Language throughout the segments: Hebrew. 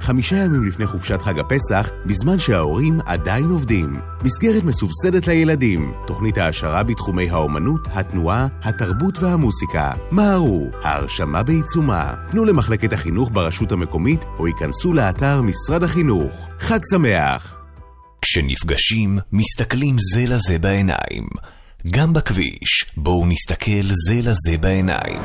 חמישה ימים לפני חופשת חג הפסח, בזמן שההורים עדיין עובדים. מסגרת מסובסדת לילדים, תוכנית העשרה בתחומי האומנות, התנועה, התרבות והמוסיקה. מהרו, ההרשמה בעיצומה. תנו למחלקת החינוך ברשות המקומית או ייכנסו לאתר משרד החינוך. חג שמח! כשנפגשים, מסתכלים זה לזה בעיניים. גם בכביש, בואו נסתכל זה לזה בעיניים.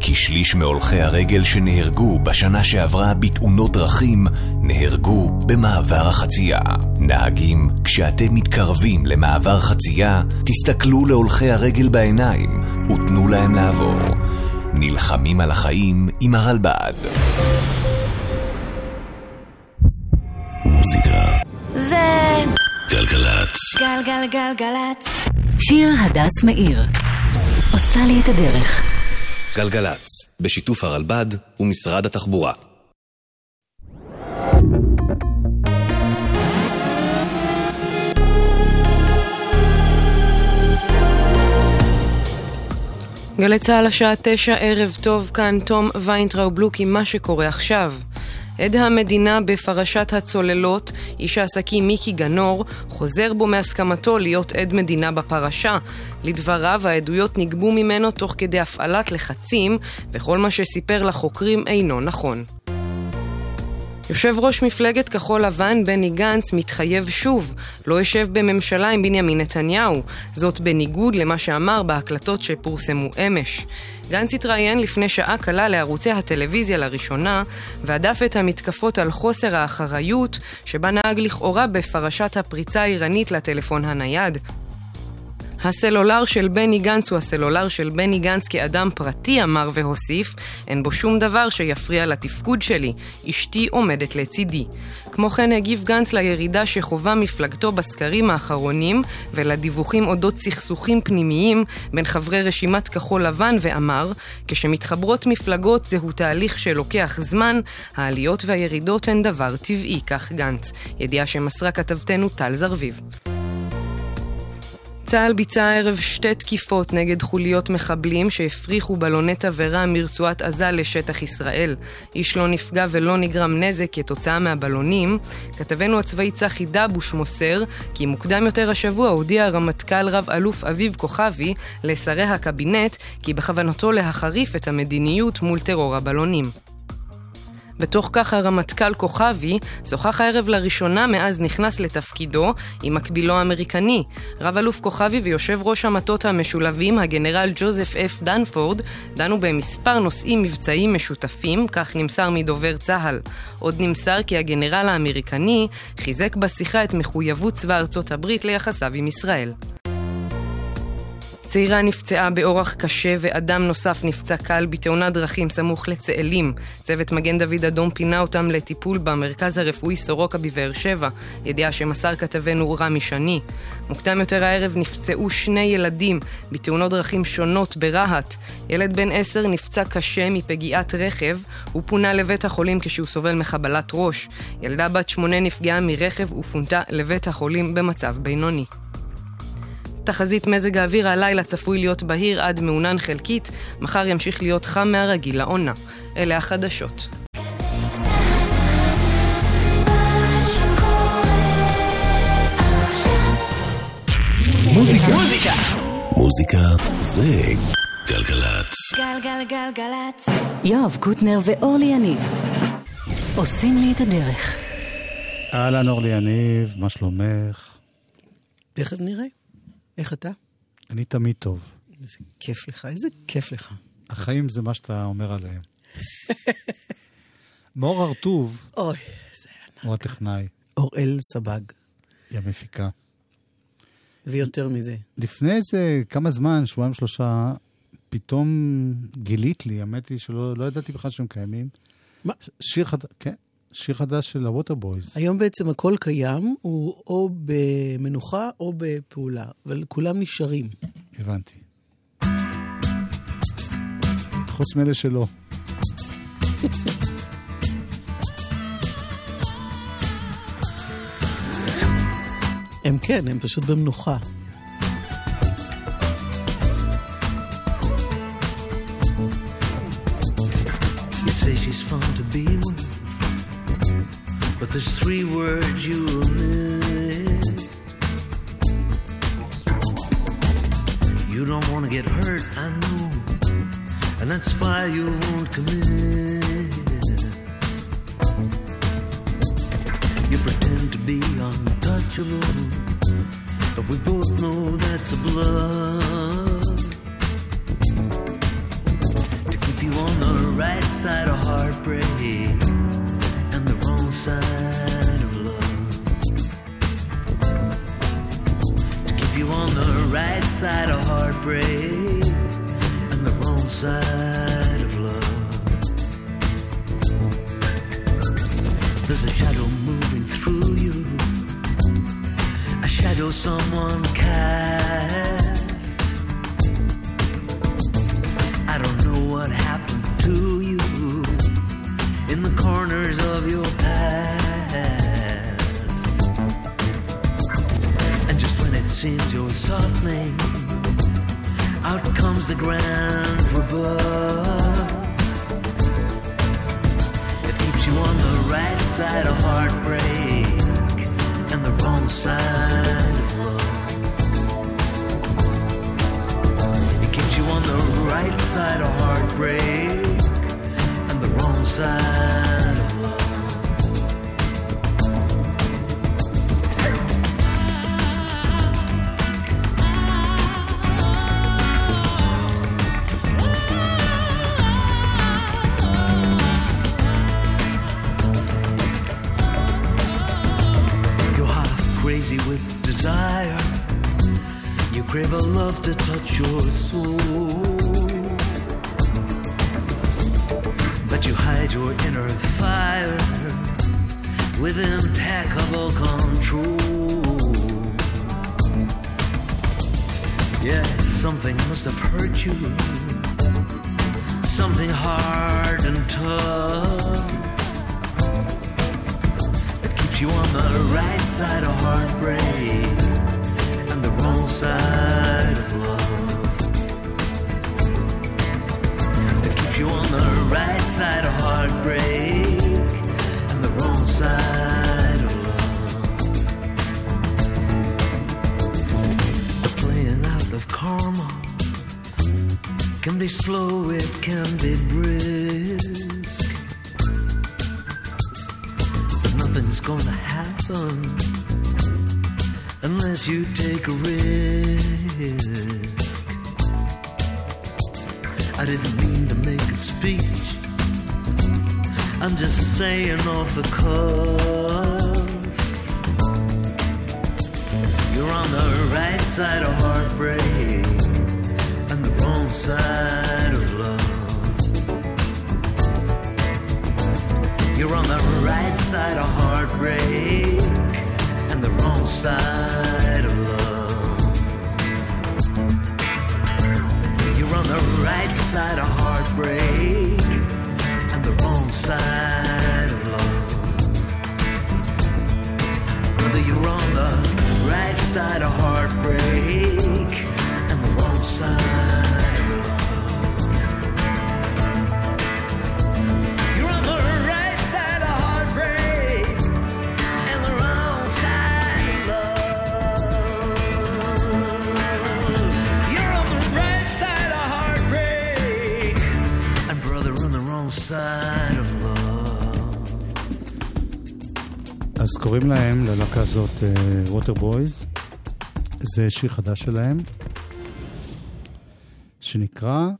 כי שליש מהולכי הרגל שנהרגו בשנה שעברה בתאונות דרכים נהרגו במעבר החצייה. נהגים, כשאתם מתקרבים למעבר חצייה, תסתכלו להולכי הרגל בעיניים ותנו להם לעבור. נלחמים על החיים עם הרלב"ד. מוזיקה זה גלגלצ גלגלגלגלצ. שיר הדס מאיר עושה לי את הדרך. גלגלצ, בשיתוף הרלב"ד ומשרד התחבורה. גלי צה"ל השעה תשע, ערב טוב, כאן תום ויינטראו בלוק עם מה שקורה עכשיו. עד המדינה בפרשת הצוללות, איש העסקים מיקי גנור, חוזר בו מהסכמתו להיות עד מדינה בפרשה. לדבריו, העדויות נגבו ממנו תוך כדי הפעלת לחצים, וכל מה שסיפר לחוקרים אינו נכון. יושב ראש מפלגת כחול לבן, בני גנץ, מתחייב שוב, לא יושב בממשלה עם בנימין נתניהו. זאת בניגוד למה שאמר בהקלטות שפורסמו אמש. גנץ התראיין לפני שעה קלה לערוצי הטלוויזיה לראשונה, והדף את המתקפות על חוסר האחריות שבה נהג לכאורה בפרשת הפריצה האיראנית לטלפון הנייד. הסלולר של בני גנץ הוא הסלולר של בני גנץ כאדם פרטי, אמר והוסיף, אין בו שום דבר שיפריע לתפקוד שלי, אשתי עומדת לצידי. כמו כן הגיב גנץ לירידה שחווה מפלגתו בסקרים האחרונים ולדיווחים אודות סכסוכים פנימיים בין חברי רשימת כחול לבן ואמר, כשמתחברות מפלגות זהו תהליך שלוקח זמן, העליות והירידות הן דבר טבעי, כך גנץ. ידיעה שמסרה כתבתנו טל זרביב. צה"ל ביצע הערב שתי תקיפות נגד חוליות מחבלים שהפריחו בלוני תבערה מרצועת עזה לשטח ישראל. איש לא נפגע ולא נגרם נזק כתוצאה מהבלונים. כתבנו הצבאי צחי דבוש מוסר כי מוקדם יותר השבוע הודיע הרמטכ"ל רב אלוף אביב כוכבי לשרי הקבינט כי בכוונתו להחריף את המדיניות מול טרור הבלונים. בתוך כך הרמטכ"ל כוכבי שוחח הערב לראשונה מאז נכנס לתפקידו עם מקבילו האמריקני. רב אלוף כוכבי ויושב ראש המטות המשולבים, הגנרל ג'וזף אף דנפורד, דנו במספר נושאים מבצעיים משותפים, כך נמסר מדובר צה"ל. עוד נמסר כי הגנרל האמריקני חיזק בשיחה את מחויבות צבא ארצות הברית ליחסיו עם ישראל. צעירה נפצעה באורח קשה ואדם נוסף נפצע קל בתאונת דרכים סמוך לצאלים. צוות מגן דוד אדום פינה אותם לטיפול במרכז הרפואי סורוקה בבאר שבע, ידיעה שמסר כתבנו רמי שני. מוקדם יותר הערב נפצעו שני ילדים בתאונות דרכים שונות ברהט. ילד בן עשר נפצע קשה מפגיעת רכב, הוא פונה לבית החולים כשהוא סובל מחבלת ראש. ילדה בת שמונה נפגעה מרכב ופונתה לבית החולים במצב בינוני. תחזית מזג האוויר הלילה צפוי להיות בהיר עד מעונן חלקית, מחר ימשיך להיות חם מהרגיל לעונה. אלה החדשות. מוזיקה מוזיקה זה גלגלצ גלגלגלגלצ. יואב קוטנר ואורלי יניב עושים לי את הדרך. אהלן אורלי יניב, מה שלומך? תכף נראה. איך אתה? אני תמיד טוב. איזה כיף לך, איזה כיף לך. החיים זה מה שאתה אומר עליהם. מאור הרטוב אוי, זה ענק. הוא הטכנאי, אוראל סבג. היא המפיקה. ויותר מזה. לפני איזה כמה זמן, שבועיים שלושה, פתאום גילית לי, האמת היא שלא לא ידעתי בכלל שהם קיימים. מה? שיר חדש, כן, שיר חדש של הווטרבויז. היום בעצם הכל קיים, הוא או במנוחה או בפעולה, אבל כולם נשארים. הבנתי. חוץ מאלה שלא. הם כן, הם פשוט במנוחה. You say she's fun to be with. But there's three words you omit. You don't want to get hurt, I know. And that's why you won't commit. You pretend to be untouchable. But we both know that's a bluff. To keep you on the right side of heartbreak side of love. To keep you on the right side of heartbreak and the wrong side of love. There's a shadow moving through you, a shadow someone cast. Seems you're softening, out comes the grand rebuff. It keeps you on the right side of heartbreak and the wrong side of love. It keeps you on the right side of heartbreak and the wrong side crave a love to touch your soul. But you hide your inner fire with impeccable control. Yes, something must have hurt you. Something hard and tough that keeps you on the right side of heartbreak the wrong side of love. That keeps you on the right side of heartbreak and the wrong side of love. The playing out of karma can be slow, it can be brisk. But nothing's gonna happen you take a risk. I didn't mean to make a speech. I'm just saying off the cuff. You're on the right side of heartbreak and the wrong side of love. You're on the right side of heartbreak side of love. You're on the right side of heartbreak and the wrong side of love. Whether you're on the right side of heartbreak and the wrong side קוראים להם, ללהקה הזאת, ווטר בויז. זה שיר חדש שלהם, שנקרא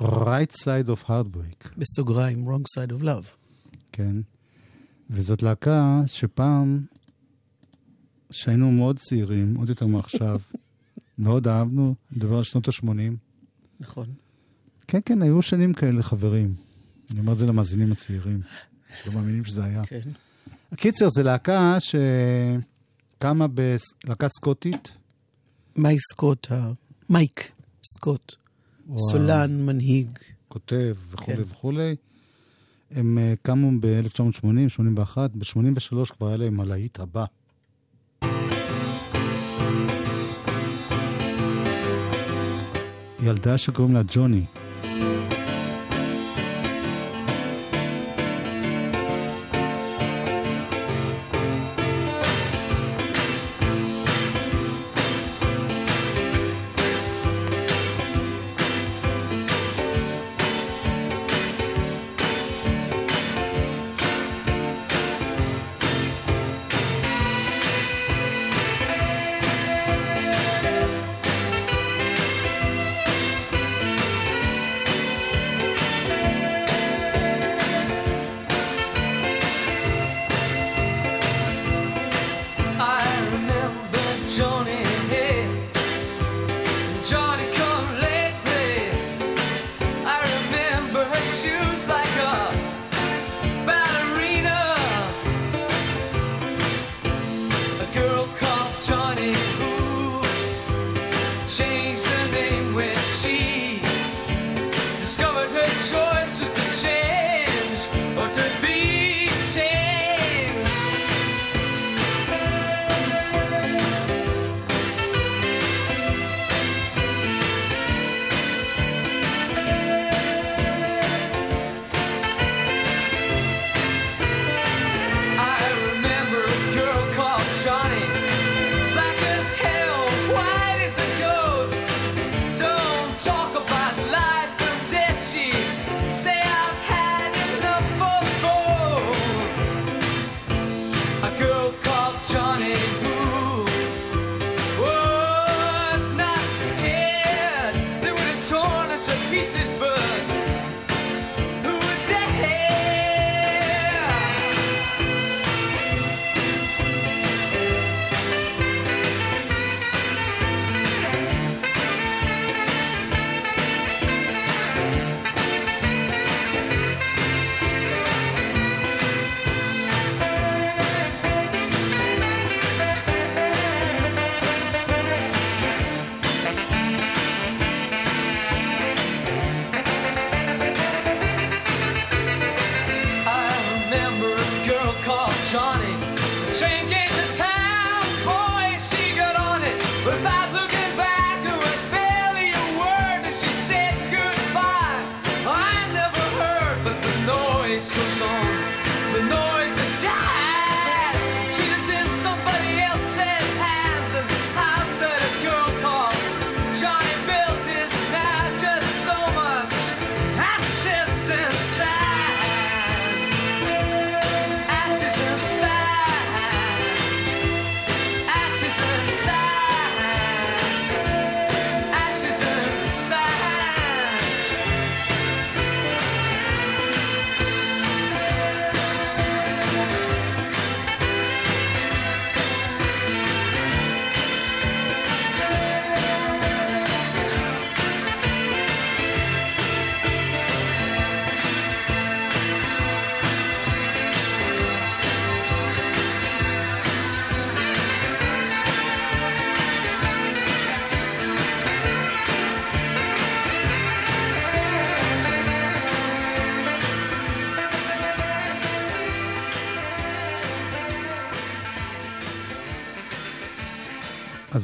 Right Side of Heartbreak. בסוגריים, wrong side of love. כן. וזאת להקה שפעם, שהיינו מאוד צעירים, עוד יותר מעכשיו, מאוד אהבנו, מדבר על שנות ה-80. נכון. כן, כן, היו שנים כאלה, חברים. אני אומר את זה למאזינים הצעירים, לא מאמינים שזה היה. כן. הקיצר, זו להקה שקמה בלהקה סקוטית. מייק סקוט, מייק סקוט. סולן, מנהיג. כותב וכולי כן. וכולי. הם אה, קמו ב-1980, 81, ב-83 כבר היה להם הלהיט הבא. ילדה שקוראים לה ג'וני.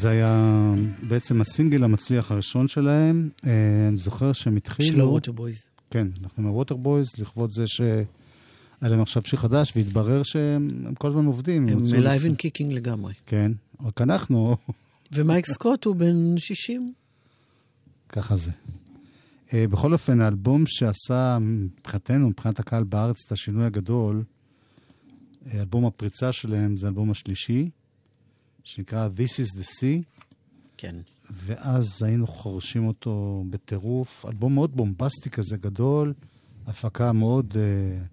זה היה בעצם הסינגל המצליח הראשון שלהם. אה, אני זוכר שהם התחילו... של הווטרבויז. כן, אנחנו עם הווטרבויז, לכבוד זה שהיה להם עכשיו שיר חדש, והתברר שהם הם כל הזמן עובדים. הם הוציאו live לפני- and kicking לגמרי. כן, רק אנחנו, ומייק סקוט הוא בן 60. ככה זה. אה, בכל אופן, האלבום שעשה מבחינתנו, מבחינת הקהל בארץ, את השינוי הגדול, אה, אלבום הפריצה שלהם זה האלבום השלישי, שנקרא This is the Sea. כן. ואז היינו חורשים אותו בטירוף. אלבום מאוד בומבסטי כזה גדול, הפקה מאוד אה,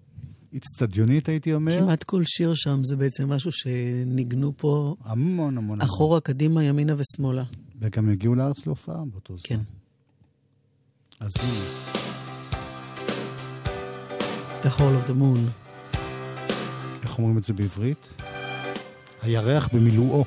אצטדיונית, הייתי אומר. כמעט כל שיר שם זה בעצם משהו שניגנו פה המון המון. אחורה, קדימה, ימינה ושמאלה. וגם הגיעו לארץ להופעה באותו זמן. כן. אז הנה, The Hall of the Moon. איך אומרים את זה בעברית? הירח במילואו.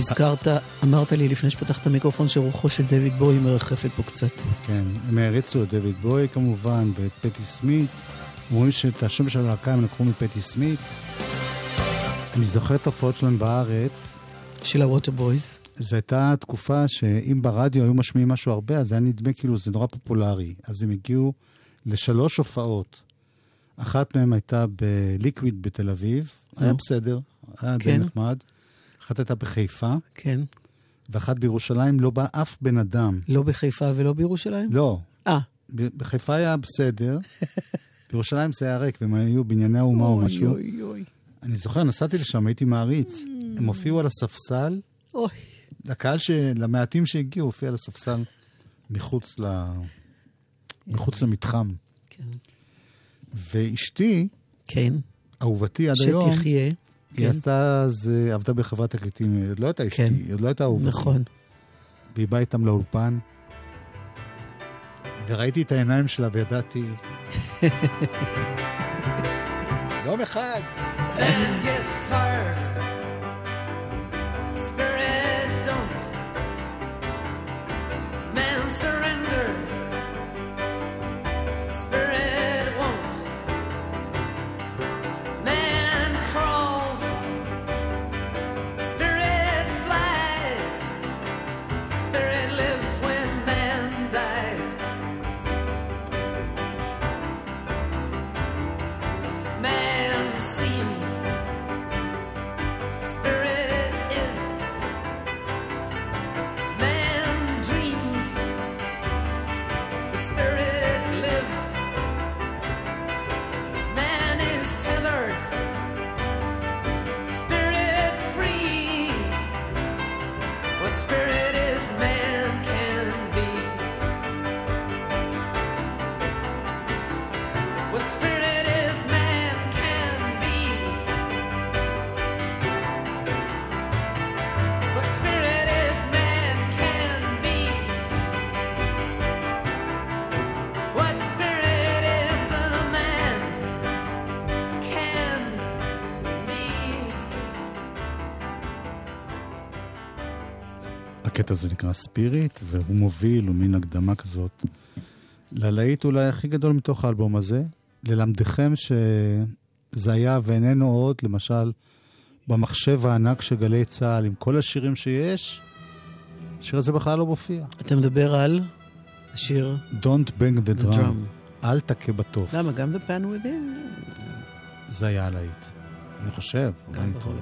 הזכרת, אמרת לי לפני שפתחת המיקרופון שרוחו של דויד בוי מרחפת פה קצת. כן, הם העריצו את דויד בוי כמובן, ואת פטי סמית. אומרים שאת השם של הלהקה הם לקחו מפטי סמית. אני זוכר את ההופעות שלהם בארץ. של הווטר בויז. זו הייתה תקופה שאם ברדיו היו משמיעים משהו הרבה, אז היה נדמה כאילו זה נורא פופולרי. אז הם הגיעו לשלוש הופעות. אחת מהן הייתה בליקוויד בתל אביב, היה. בסדר, היה די כן. נחמד. אחת הייתה בחיפה, כן. ואחת בירושלים, לא בא אף בן אדם. לא בחיפה ולא בירושלים? לא. אה. בחיפה היה בסדר, בירושלים זה היה ריק, והם היו בנייני האומה או אוי, משהו. אוי, אוי. אני זוכר, נסעתי לשם, הייתי מעריץ. הם הופיעו על הספסל, אוי. לקהל, ש... למעטים שהגיעו, הופיע על הספסל מחוץ ל... מחוץ למתחם. כן. ואשתי, כן. אהובתי עד היום, שתחיה. היא כן. עשתה אז, עבדה בחברת תקליטים, היא עוד לא הייתה אשתי, כן. היא עוד לא הייתה אהובתי. נכון. והיא באה איתם לאולפן, וראיתי את העיניים שלה וידעתי... יום אחד. Man gets tired. Spirit don't. Man surrenders. הקטע הזה נקרא ספיריט, והוא מוביל, הוא מין הקדמה כזאת, ללהיט אולי הכי גדול מתוך האלבום הזה, ללמדכם שזה היה ואיננו עוד, למשל, במחשב הענק של גלי צה"ל, עם כל השירים שיש, השיר הזה בכלל לא מופיע. אתה מדבר על השיר... Don't bang the The drum. drum. אל תכה בתוף. למה? גם The Pan Within? זה היה הלהיט. אני חושב, אולי אני טועה.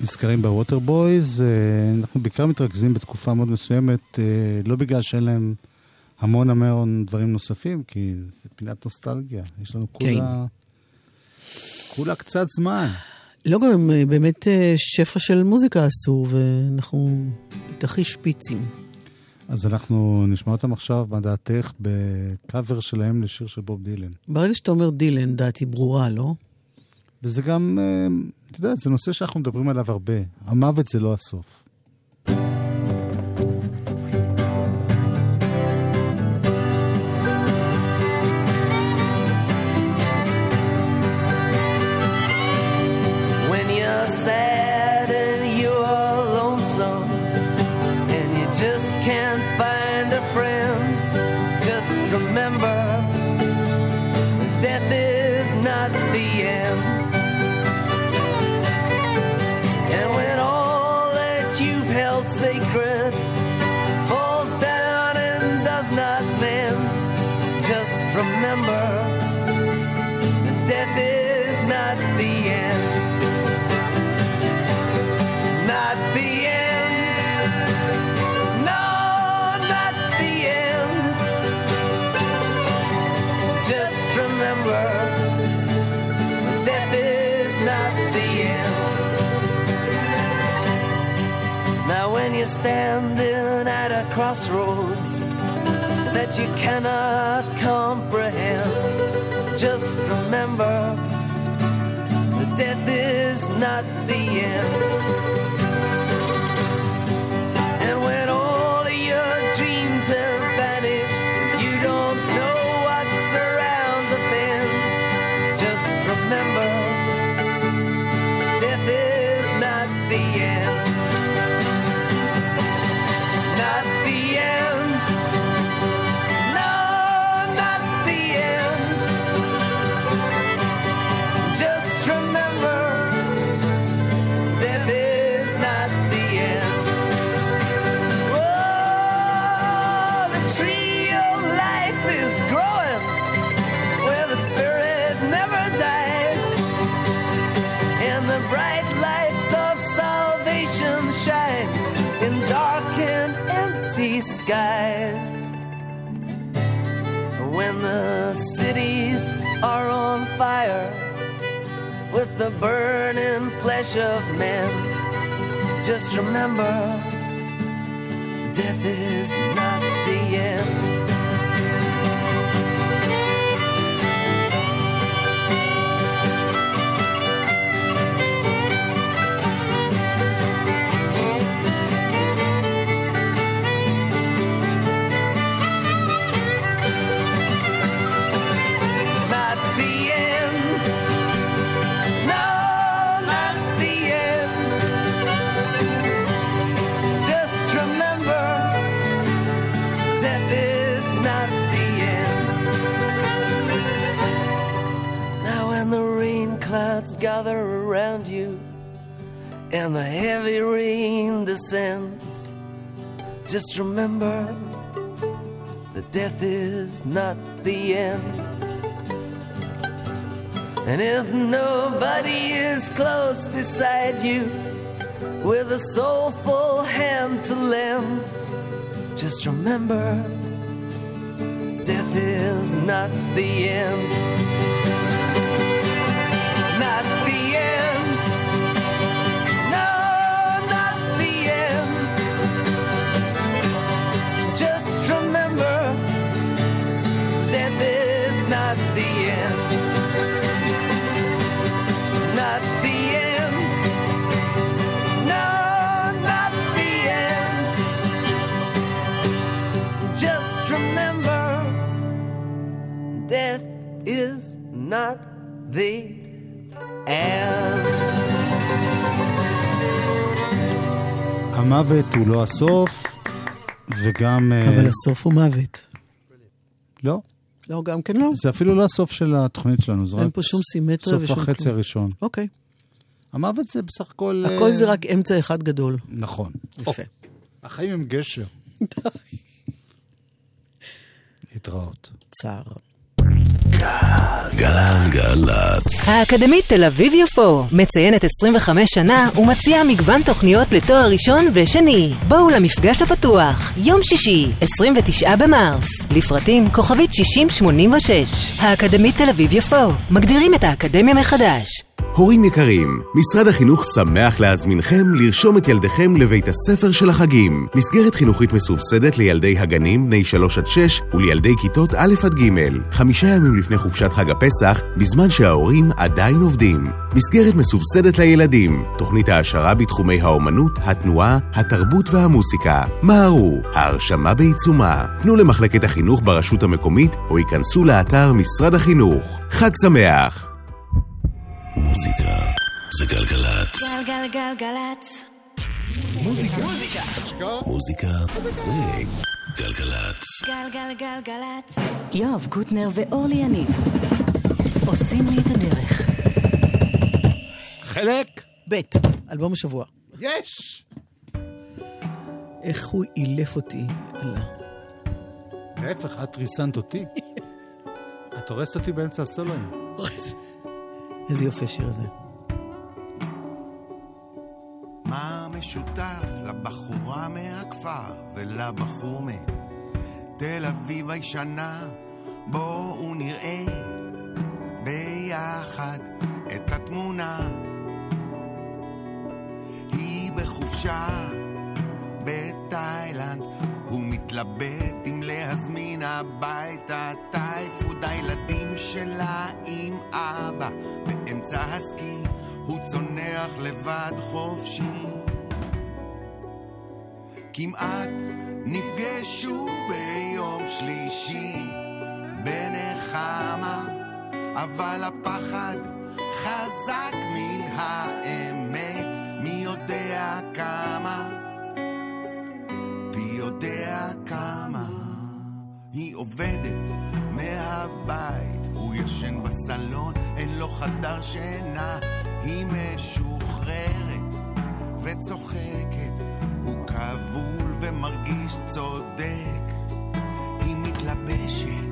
נזכרים בווטר בויז, אנחנו בעיקר מתרכזים בתקופה מאוד מסוימת, אה, לא בגלל שאין להם המון המון דברים נוספים, כי זה פינת נוסטלגיה. יש לנו כולה, כולה קצת זמן. לא, גם הם אה, באמת אה, שפע של מוזיקה עשו, ואנחנו הכי שפיצים. אז אנחנו נשמע אותם עכשיו, מה דעתך, בקאבר שלהם לשיר של בוב דילן. ברגע שאתה אומר דילן, דעתי ברורה, לא? וזה גם, אה, את יודעת, זה נושא שאנחנו מדברים עליו הרבה. המוות זה לא הסוף. You're standing at a crossroads that you cannot comprehend, just remember that death is not the end. Burning flesh of men, just remember death is gather around you and the heavy rain descends, just remember that death is not the end. And if nobody is close beside you with a soulful hand to lend, just remember death is not the end. The end. המוות הוא לא הסוף, וגם... אה, אבל הסוף הוא מוות. לא, לא, גם כן לא. זה אפילו לא הסוף של התוכנית שלנו, זה אין רק פה שום סימטריה סוף ושום החצי כלום. הראשון. אוקיי. המוות זה בסך הכל... אה, הכל זה רק אמצע אחד גדול. נכון. יפה. החיים הם גשר. להתראות. צער. גלגלצ. האקדמית תל אביב-יפו מציינת 25 שנה ומציעה מגוון תוכניות לתואר ראשון ושני. בואו למפגש הפתוח, יום שישי, 29 במרס. לפרטים כוכבית 6086. האקדמית תל אביב-יפו, מגדירים את האקדמיה מחדש. הורים יקרים, משרד החינוך שמח להזמינכם לרשום את ילדיכם לבית הספר של החגים. מסגרת חינוכית מסובסדת לילדי הגנים, בני 3 עד 6, ולילדי כיתות א' עד ג'. חמישה ימים לפני חופשת חג הפסח, בזמן שההורים עדיין עובדים. מסגרת מסובסדת לילדים, תוכנית העשרה בתחומי האומנות, התנועה, התרבות והמוסיקה. מהרו, ההרשמה בעיצומה. פנו למחלקת החינוך ברשות המקומית, או ייכנסו לאתר משרד החינוך. חג שמח! מוזיקה זה גלגלצ. גלגלגלגלצ. מוזיקה זה גלגלצ. גלגלגלגלצ. יואב קוטנר ואורלי יניב עושים לי את הדרך. חלק? ב', אלבום השבוע. יש! איך הוא אילף אותי, אללה. להפך, את ריסנת אותי. את הורסת אותי באמצע הסולואים. איזה יופי השיר הזה. מה משותף לבחורה מהכפר ולבחור מתל אביב הישנה? בואו נראה ביחד את התמונה. היא בחופשה בתאילנד, הוא מתלבט אם להזמין הביתה טייפוד הילדים שלה עם אבא באמצע הסקי, הוא צונח לבד חופשי. כמעט נפגשו ביום שלישי בנחמה, אבל הפחד חזק מן האמת, מי יודע כמה, מי יודע כמה. היא עובדת מהבית, הוא ישן בסלון, אין לו חדר שינה, היא משוחררת וצוחקת, הוא כבול ומרגיש צודק. היא מתלבשת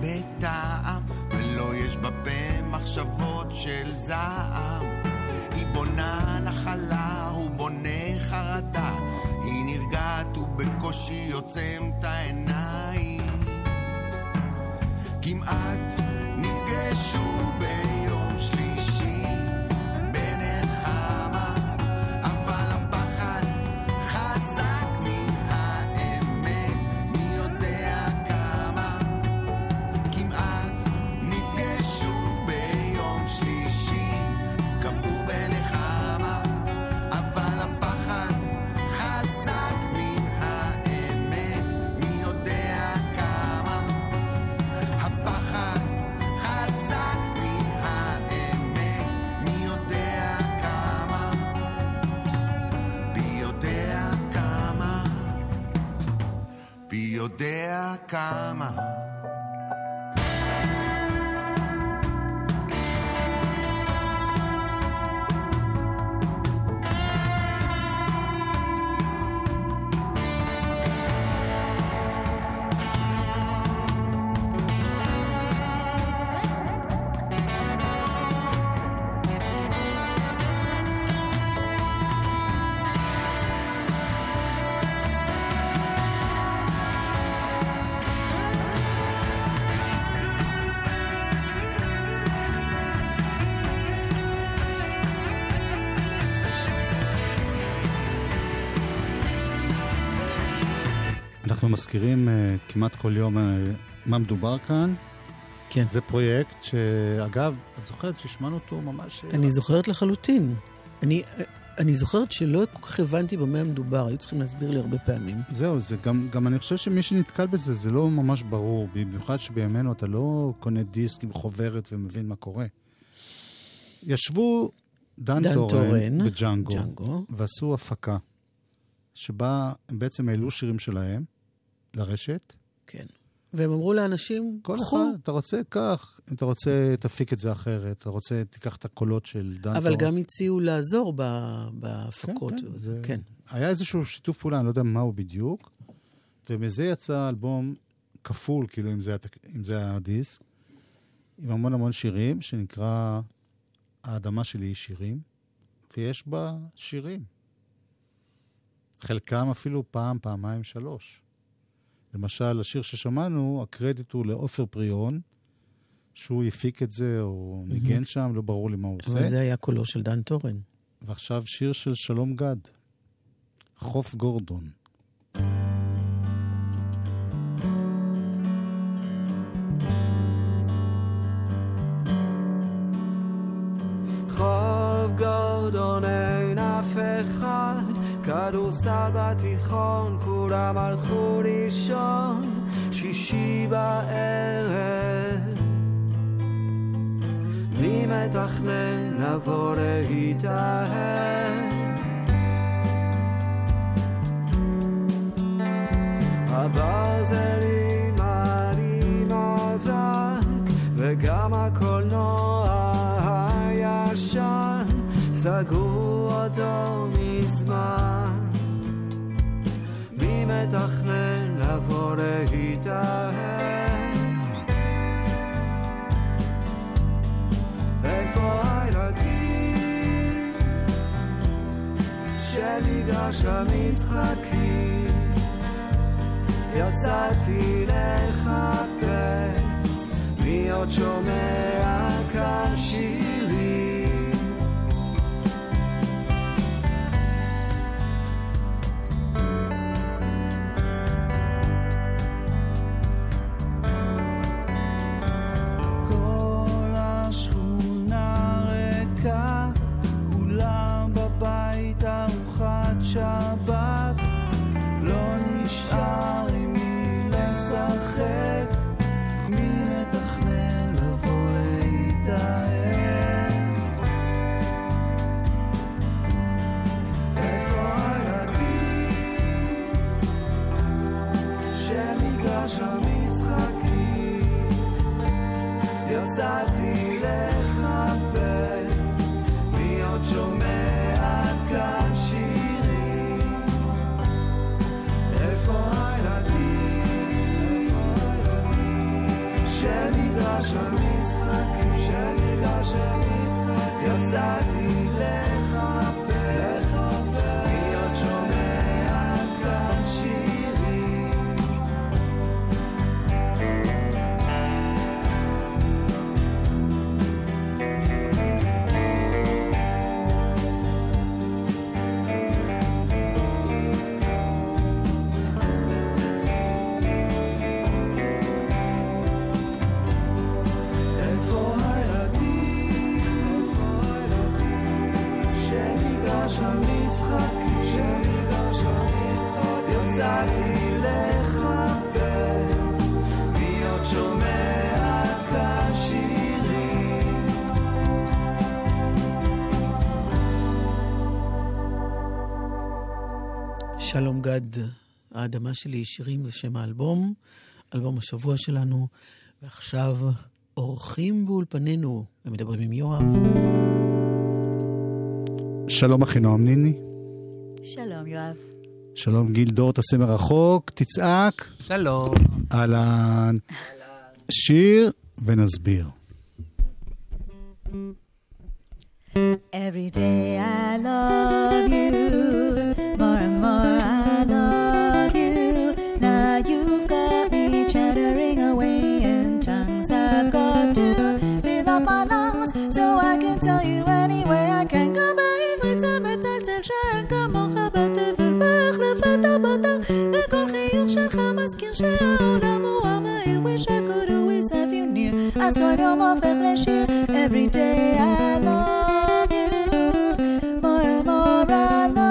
בטעם, ולא יש בפה מחשבות של זעם. היא בונה נחלה, הוא בונה חרדה, היא נרגעת ובקושי עוצם את העיניים. כמעט מזכירים אה, כמעט כל יום אה, מה מדובר כאן. כן. זה פרויקט שאגב, את זוכרת שהשמענו אותו ממש... אה, אני זוכרת לחלוטין. אני, אני זוכרת שלא כל כך הבנתי במה מדובר, היו צריכים להסביר לי הרבה פעמים. זהו, זה גם, גם אני חושב שמי שנתקל בזה, זה לא ממש ברור. במיוחד שבימינו אתה לא קונה דיסק עם חוברת ומבין מה קורה. ישבו דן, דן טורן טורן וג'אנגו, ג'אנגו. ועשו הפקה, שבה הם בעצם העלו שירים שלהם לרשת. כן. והם אמרו לאנשים, כל קחו. אחד, אתה רוצה, קח. אם אתה רוצה, תפיק את זה אחרת. אתה רוצה, תיקח את הקולות של דן אבל. גם הציעו לעזור בהפקות. כן, כן, זה... כן. היה איזשהו שיתוף פעולה, אני לא יודע מהו בדיוק, ומזה יצא אלבום כפול, כאילו, אם זה, התק... אם זה הדיסק. עם המון המון שירים, שנקרא האדמה שלי היא שירים, ויש בה שירים. חלקם אפילו פעם, פעמיים, שלוש. למשל, השיר ששמענו, הקרדיט הוא לעופר פריון, שהוא הפיק את זה או ניגן שם, לא ברור לי מה הוא אבל עושה. זה היה קולו של דן טורן. ועכשיו שיר של שלום גד, חוף גורדון. כדורסל בתיכון, כולם הלכו לישון, שישי בערב. מי מתכנן לבוא להתאהב? הברזלים מעלים אבק, וגם הקולנוע הישן, סגרו אותו מזמן. מתכנן לבוא להתאהב? איפה הילדים של מגרש המשחקים? יצאתי לחפש מי עוד שומע כאן שירים שלום גד, האדמה שלי שירים, זה שם האלבום, אלבום השבוע שלנו, ועכשיו אורחים באולפנינו, ומדברים עם יואב. שלום אחינועם ניני. שלום, יואב. שלום גיל דור, תעשה מרחוק, תצעק. שלום. אהלן. שיר ונסביר. Every day I love you, מזכיר שהעולם הוא המהיר wish I could always have you near אז כל יום הופך לשיר every day I love you more and more I love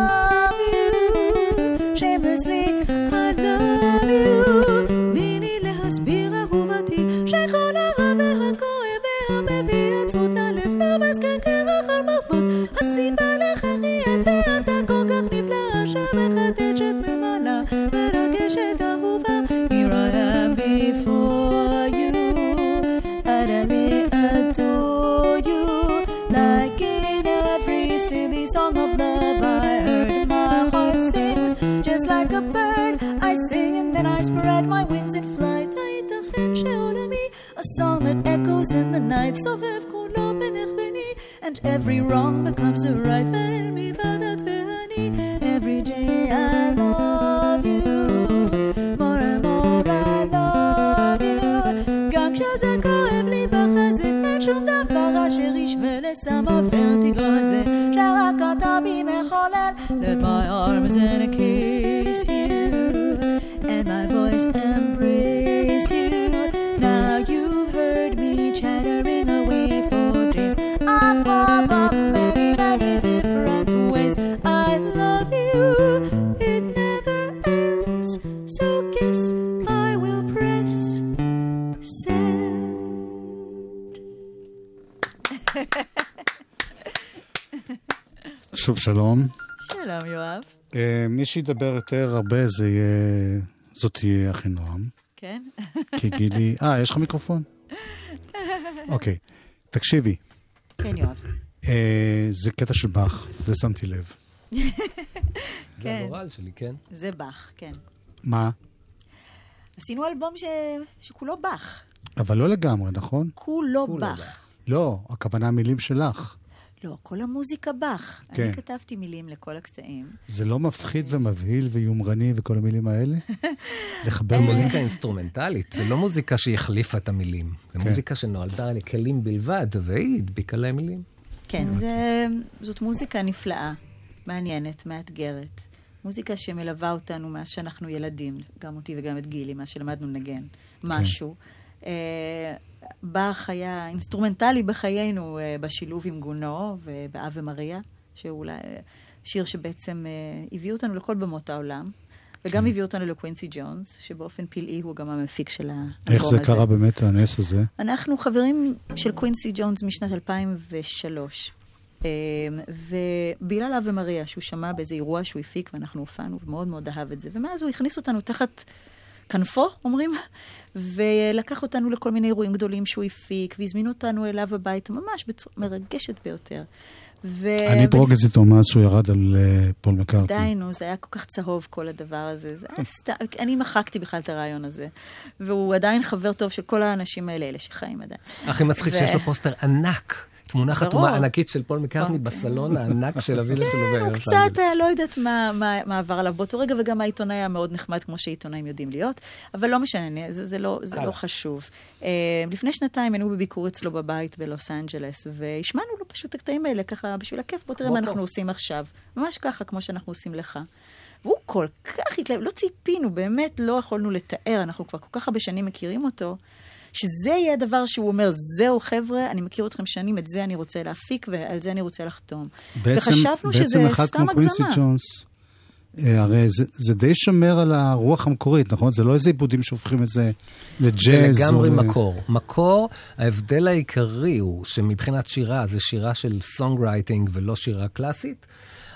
sing and then I spread my wings in flight הייתכן שעולמי a song that echoes lost in the night, סובב כולו בינך ביני, and every wrong becomes a right, ואין מבדת ואני, every day I שידבר יותר הרבה זה יהיה... זאת תהיה אחינועם. כן? כי גילי... אה, יש לך מיקרופון? אוקיי. תקשיבי, כן, יואב. אה, זה קטע של באך, זה שמתי לב. זה כן. הגורל שלי, כן? זה באך, כן. מה? עשינו אלבום ש... שכולו באך. אבל לא לגמרי, נכון? כולו כולו באך. לא, הכוונה מילים שלך. לא, כל המוזיקה באך. כן. אני כתבתי מילים לכל הקטעים. זה לא מפחיד ומבהיל ויומרני וכל המילים האלה? לחבר מילים? מוזיקה אינסטרומנטלית, זה לא מוזיקה שהחליפה את המילים. זו כן. מוזיקה שנועדה לכלים בלבד, והיא הדביקה להם מילים. כן, זה, זאת מוזיקה נפלאה, מעניינת, מאתגרת. מוזיקה שמלווה אותנו מאז שאנחנו ילדים, גם אותי וגם את גילי, מאז שלמדנו לנגן משהו. אה, באך היה אינסטרומנטלי בחיינו אה, בשילוב עם גונו באווה מריה, שהוא אולי אה, שיר שבעצם אה, הביא אותנו לכל במות העולם, וגם הביא אותנו לקווינסי ג'ונס, שבאופן פלאי הוא גם המפיק של האלבום הזה. איך זה קרה באמת, הנס הזה? אנחנו חברים של קווינסי ג'ונס משנת 2003. אה, ובגלל אווה מריה, שהוא שמע באיזה אירוע שהוא הפיק ואנחנו הופענו, ומאוד מאוד אהב את זה. ומאז הוא הכניס אותנו תחת כנפו, אומרים, ולקח אותנו לכל מיני אירועים גדולים שהוא הפיק, והזמין אותנו אליו הביתה, ממש בצורה מרגשת ביותר. ו... אני ברוגז איתו מאז שהוא ירד על אה, פול מקארטני. די, נו, זה היה כל כך צהוב, כל הדבר הזה. זה היה סתם, אני מחקתי בכלל את הרעיון הזה. והוא עדיין חבר טוב של כל האנשים האלה, אלה שחיים עדיין. הכי מצחיק ו- שיש לו פוסטר ענק, תמונה חתומה. ענקית של פול מקארטני אוקיי. בסלון הענק של הווילה שלו הוא בערב קצת, אה, לא יודעת מה, מה, מה עבר עליו באותו רגע, וגם העיתונאי היה מאוד נחמד, כמו שעיתונאים יודעים להיות, אבל לא משנה, זה, זה, לא, זה לא. חשוב. Uh, לפני שנתיים היינו בביקור אצלו בבית בלוס אנג'לס, והשמענו לו פשוט את הקטעים האלה, ככה, בשביל הכיף, בוא תראה מה. אנחנו עושים עכשיו. ממש ככה, כמו שאנחנו עושים לך. והוא כל כך התלהב, לא ציפינו, באמת לא יכולנו לתאר, אנחנו כבר כל כך הרבה שנים מכירים אותו, שזה יהיה הדבר שהוא אומר, זהו חבר'ה, אני מכיר אתכם שנים, את זה אני רוצה להפיק ועל זה אני רוצה לחתום. בעצם, וחשבנו בעצם שזה אחד סתם כמו קווינסי הגזמה. ג'ונס, אה, הרי זה, זה די שומר על הרוח המקורית, נכון? זה לא איזה עיבודים שהופכים את זה לג'אז. זה לגמרי או מקור. מקור, ההבדל העיקרי הוא שמבחינת שירה זה שירה של songwriting ולא שירה קלאסית.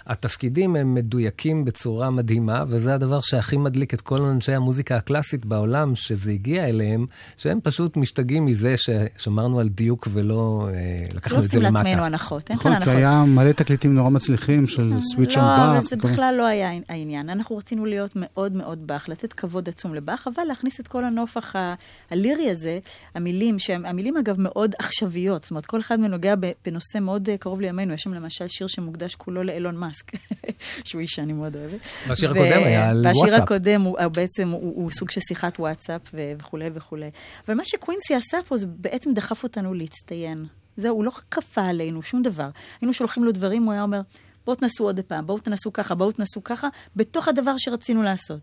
התפקידים הם מדויקים בצורה מדהימה, וזה הדבר שהכי מדליק את כל אנשי המוזיקה הקלאסית בעולם, שזה הגיע אליהם, שהם פשוט משתגעים מזה ששמרנו על דיוק ולא אה, לקחנו לא את זה עושים למטה. לעצמנו הנחות, אין כאן נכון, כי הנחות. היה מלא תקליטים נורא מצליחים של Switched-On לא, אבל באך. זה בכלל לא היה העניין. אנחנו רצינו להיות מאוד מאוד באך, לתת כבוד עצום לבאך, אבל להכניס את כל הנופך ה- הלירי הזה, המילים, שהם, המילים אגב מאוד עכשוויות, זאת אומרת, כל אחד מנוגע ב- בנושא מאוד אה, קרוב לימינו. יש שם למשל שיר שמוקדש כולו לאילון מאסק, שהוא איש שאני מאוד אוהבת. והשיר הקודם היה על והשיר וואטסאפ. הקודם הוא, הוא בעצם, הוא, הוא סוג של שיחת וואטסאפ וכולי וכולי. אבל מה שקווינסי עשה פה, זה בעצם דחף אותנו להצטיין. זהו, הוא לא כפה עלינו שום דבר. היינו שולחים לו דברים, הוא היה אומר, בואו תנסו עוד פעם, בואו תנסו ככה, בואו תנסו ככה, בתוך הדבר שרצינו לעשות.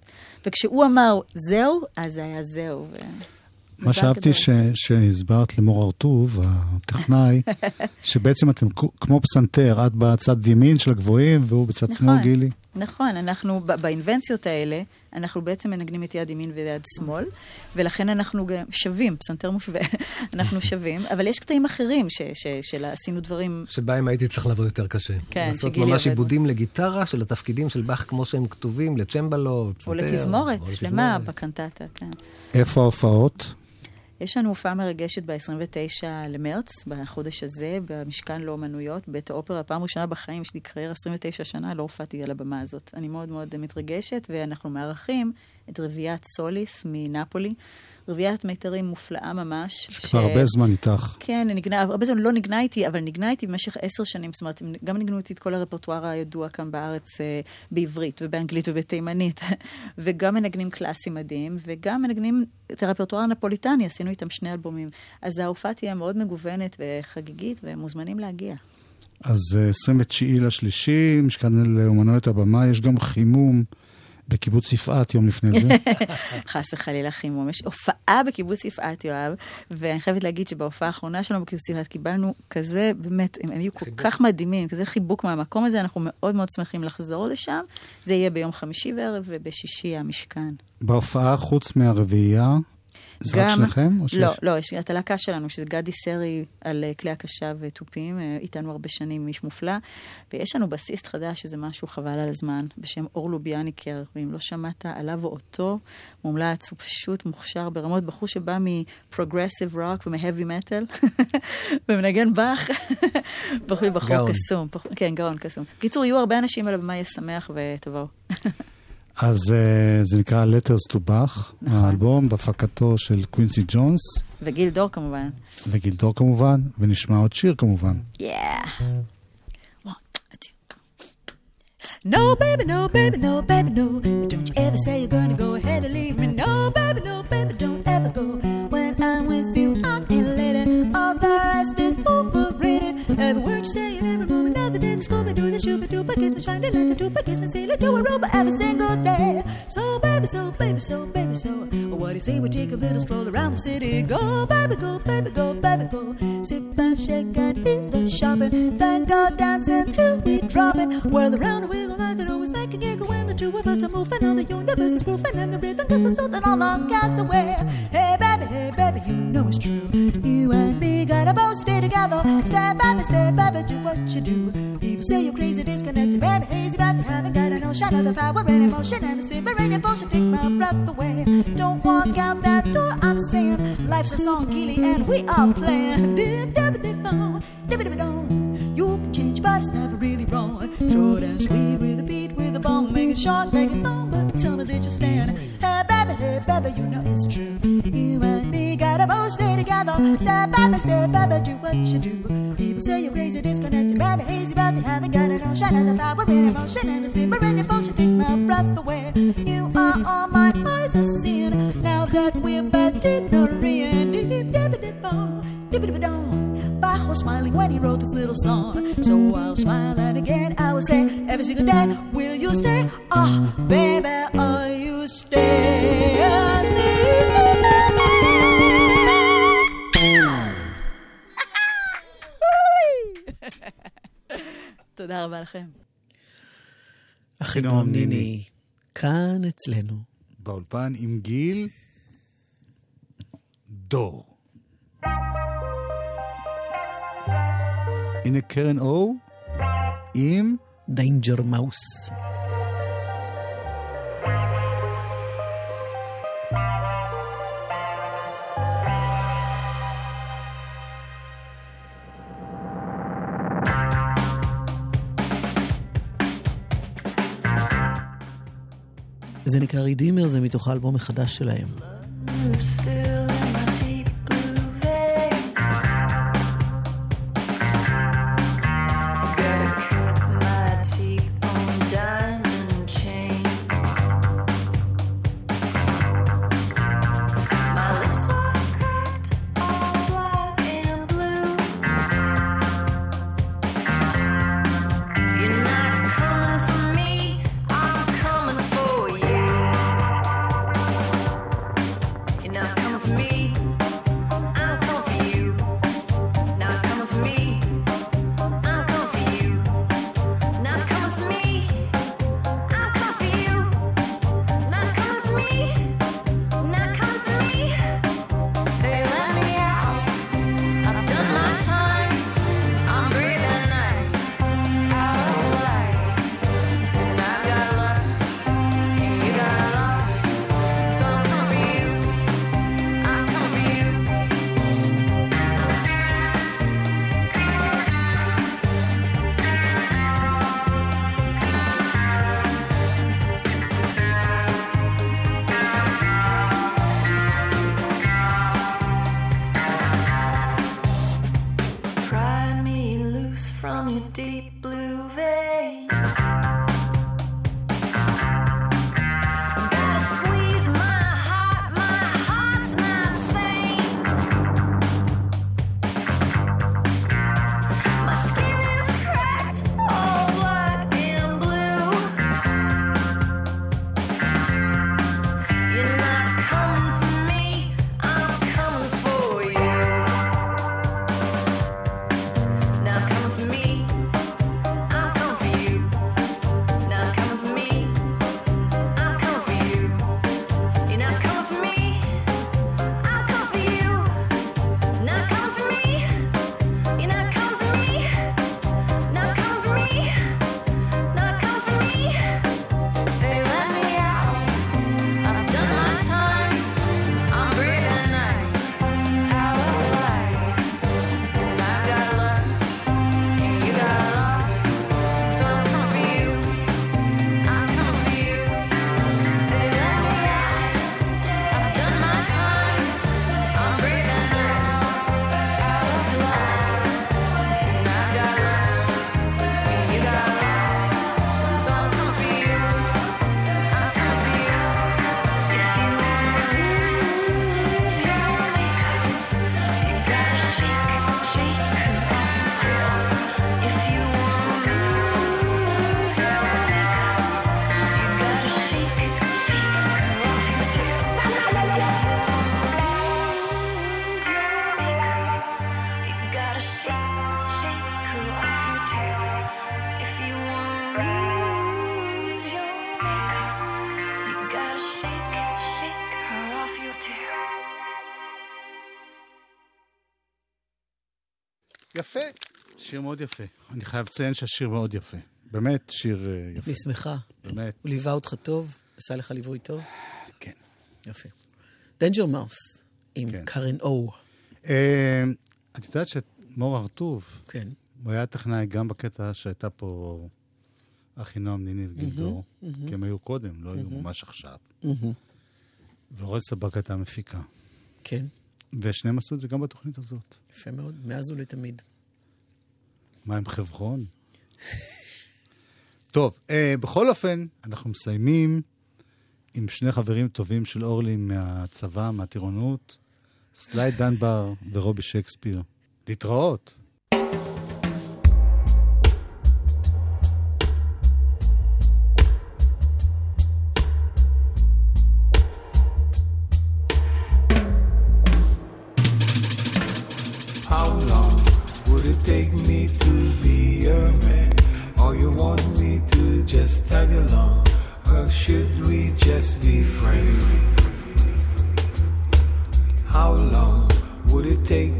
וכשהוא אמר, זהו, אז זה היה זהו. ו... מה שאהבתי. ש- שהסברת למור הרטוב, הטכנאי, שבעצם אתם כמו פסנתר, את בצד ימין של הגבוהים והוא בצד שמאל, גילי. נכון, אנחנו באינבנציות האלה, אנחנו בעצם מנגנים את יד ימין ויד שמאל, ולכן אנחנו גם שווים, פסנתר מושווה, אנחנו שווים, אבל יש קטעים אחרים ש- ש- של עשינו דברים... שבהם הייתי צריך לעבוד יותר קשה. כן, לעשות שגילי ממש עובד עיבודים לגיטרה של התפקידים של באך כמו שהם כתובים, לצ'מבלו, או פסנתר. לתזמורת או שלמה לתזמורת. בקנטטה, כן. איפה ההופעות? יש לנו הופעה מרגשת ב-29 למרץ, בחודש הזה, במשכן לאומנויות, בית האופרה. פעם ראשונה בחיים, יש לי קריירה 29 שנה, לא הופעתי על הבמה הזאת. אני מאוד מאוד מתרגשת, ואנחנו מארחים את רביעיית סוליס מנפולי. רביעיית מיתרים מופלאה ממש. שכבר הרבה זמן איתך. כן, נגנה, הרבה זמן לא נגנה איתי, אבל נגנה איתי במשך עשר שנים. זאת אומרת, גם ניגנו איתי את כל הרפרטואר הידוע כאן בארץ אה, בעברית ובאנגלית ובתימנית, וגם מנגנים קלאסי מדהים, וגם מנגנים את הרפרטואר הנפוליטני, עשינו איתם שני אלבומים. אז ההופעה תהיה מאוד מגוונת וחגיגית, והם מוזמנים להגיע. אז אה, 29 לשלישי, משכן לאומנויות הבמה, יש גם חימום בקיבוץ יפעת יום לפני זה. חס וחלילה חימום. יש הופעה בקיבוץ יפעת, יואב, ואני חייבת להגיד שבהופעה האחרונה שלנו בקיבוץ יפעת קיבלנו כזה, באמת, הם היו כל כך מדהימים, כזה חיבוק מהמקום הזה, אנחנו מאוד מאוד שמחים לחזור לשם. זה יהיה ביום חמישי בערב, ובשישי המשכן. בהופעה, חוץ מהרביעייה, זה רק שניכם? או שיש- לא, לא, יש את הלהקה שלנו, שזה גדי סרי על אה, כלי הקשה ותופים, אה, איתנו הרבה שנים, איש מופלא. ויש לנו בסיסט חדש, שזה משהו חבל על הזמן, בשם אור לוביאניקר, ואם לא שמעת עליו או אותו, מומלץ, הוא פשוט מוכשר ברמות, בחור שבא מ progressive rock ומ heavy metal, ומנגן באך, בחור. קסום, כן, גאון קסום. בקיצור, יהיו הרבה אנשים על הבמה, יהיה שמח ותבואו. אז אה, זה נקרא Letters to Bach, נכון. האלבום בהפקתו של קווינסי ג'ונס, וגיל דור כמובן. וגילדור כמובן, ונשמע עוד שיר כמובן. Yeah. No, baby, no, baby, no, baby, no. Don't you ever say you're gonna go ahead and leave me. No, baby, no, baby, don't ever go. When I'm with you, I'm. All the rest is overrated. Every word you say and every moment of the day, the Scooby Doo, the Shooby Doo, kiss me shiny like a tuba, kiss me sailor to a rover every single day. So, baby, so, baby, so, baby, so. What do you say we take a little stroll around the city? Go, baby, go, baby, go, baby, go. Sip and shake and hit the shopping. Then go dancing till we drop it. Whirl around and wiggle, I could always make a giggle when the two of us are moving on the universe is proofing and the rhythm just is something all the cast away. Hey, baby, hey, baby, you know it's true. You and me gotta both stay together. Step baby, step baby, do what you do. People say you're crazy, disconnected, baby, hazy, but I haven't got a notion of the power and emotion and the silver potion takes my breath away. Don't walk out that door, I'm saying. Life's a song, Gilly, and we are playing. You can change, but it's never really wrong. Short and sweet with a beat, with a bone, make it short, make it long, but tell me that you stand. Hey, baby, hey, baby, you know it's true. Together. Step by step, baby, do what you do. People say you're crazy, disconnected, baby, hazy, but they haven't got it on. Shine of the power and emotion and the silver and devotion takes my breath away. You are all my eyes are seeing. Now that we're back in the rain. Bach was smiling when he wrote this little song. So I'll smile and again I will say every single day, will you stay? Ah, baby, are you stay? Ah, stay, stay, תודה רבה לכם. אחינועם ניני, כאן אצלנו. באולפן עם גיל דור. הנה קרן אור עם דיינג'ר מאוס. זה נקרא רידימר, זה מתוך האלבום החדש שלהם. Still מאוד יפה. אני חייב לציין שהשיר מאוד יפה. באמת, שיר אה, יפה. אני שמחה. באמת. הוא ליווה אותך טוב? עשה לך ליווי טוב? כן. יפה. דנג'ר מאוס, עם כן. קארן או. אה, את יודעת שמור הרטוב, כן. הוא היה טכנאי גם בקטע שהייתה פה אחינועם ניני וגיל דור, כי הם היו קודם, לא היו ממש עכשיו. ואורל סבק הייתה מפיקה. כן. ושניהם עשו את זה גם בתוכנית הזאת. יפה מאוד, מאז ולתמיד. מה עם חברון? טוב, אה, בכל אופן, אנחנו מסיימים עם שני חברים טובים של אורלי מהצבא, מהטירונות, סלייד דנבר ורובי שייקספיר. להתראות. just tag along, or should we just be friends? How long would it take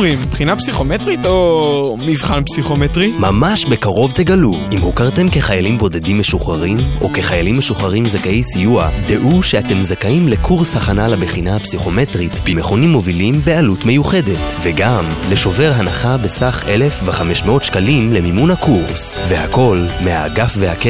אומרים, בחינה פסיכומטרית או מבחן פסיכומטרי? ממש בקרוב תגלו. אם הוכרתם כחיילים בודדים משוחררים או כחיילים משוחררים זכאי סיוע, דעו שאתם זכאים לקורס הכנה לבחינה הפסיכומטרית במכונים מובילים בעלות מיוחדת וגם לשובר הנחה בסך 1,500 שקלים למימון הקורס. והכל מהאגף והקרן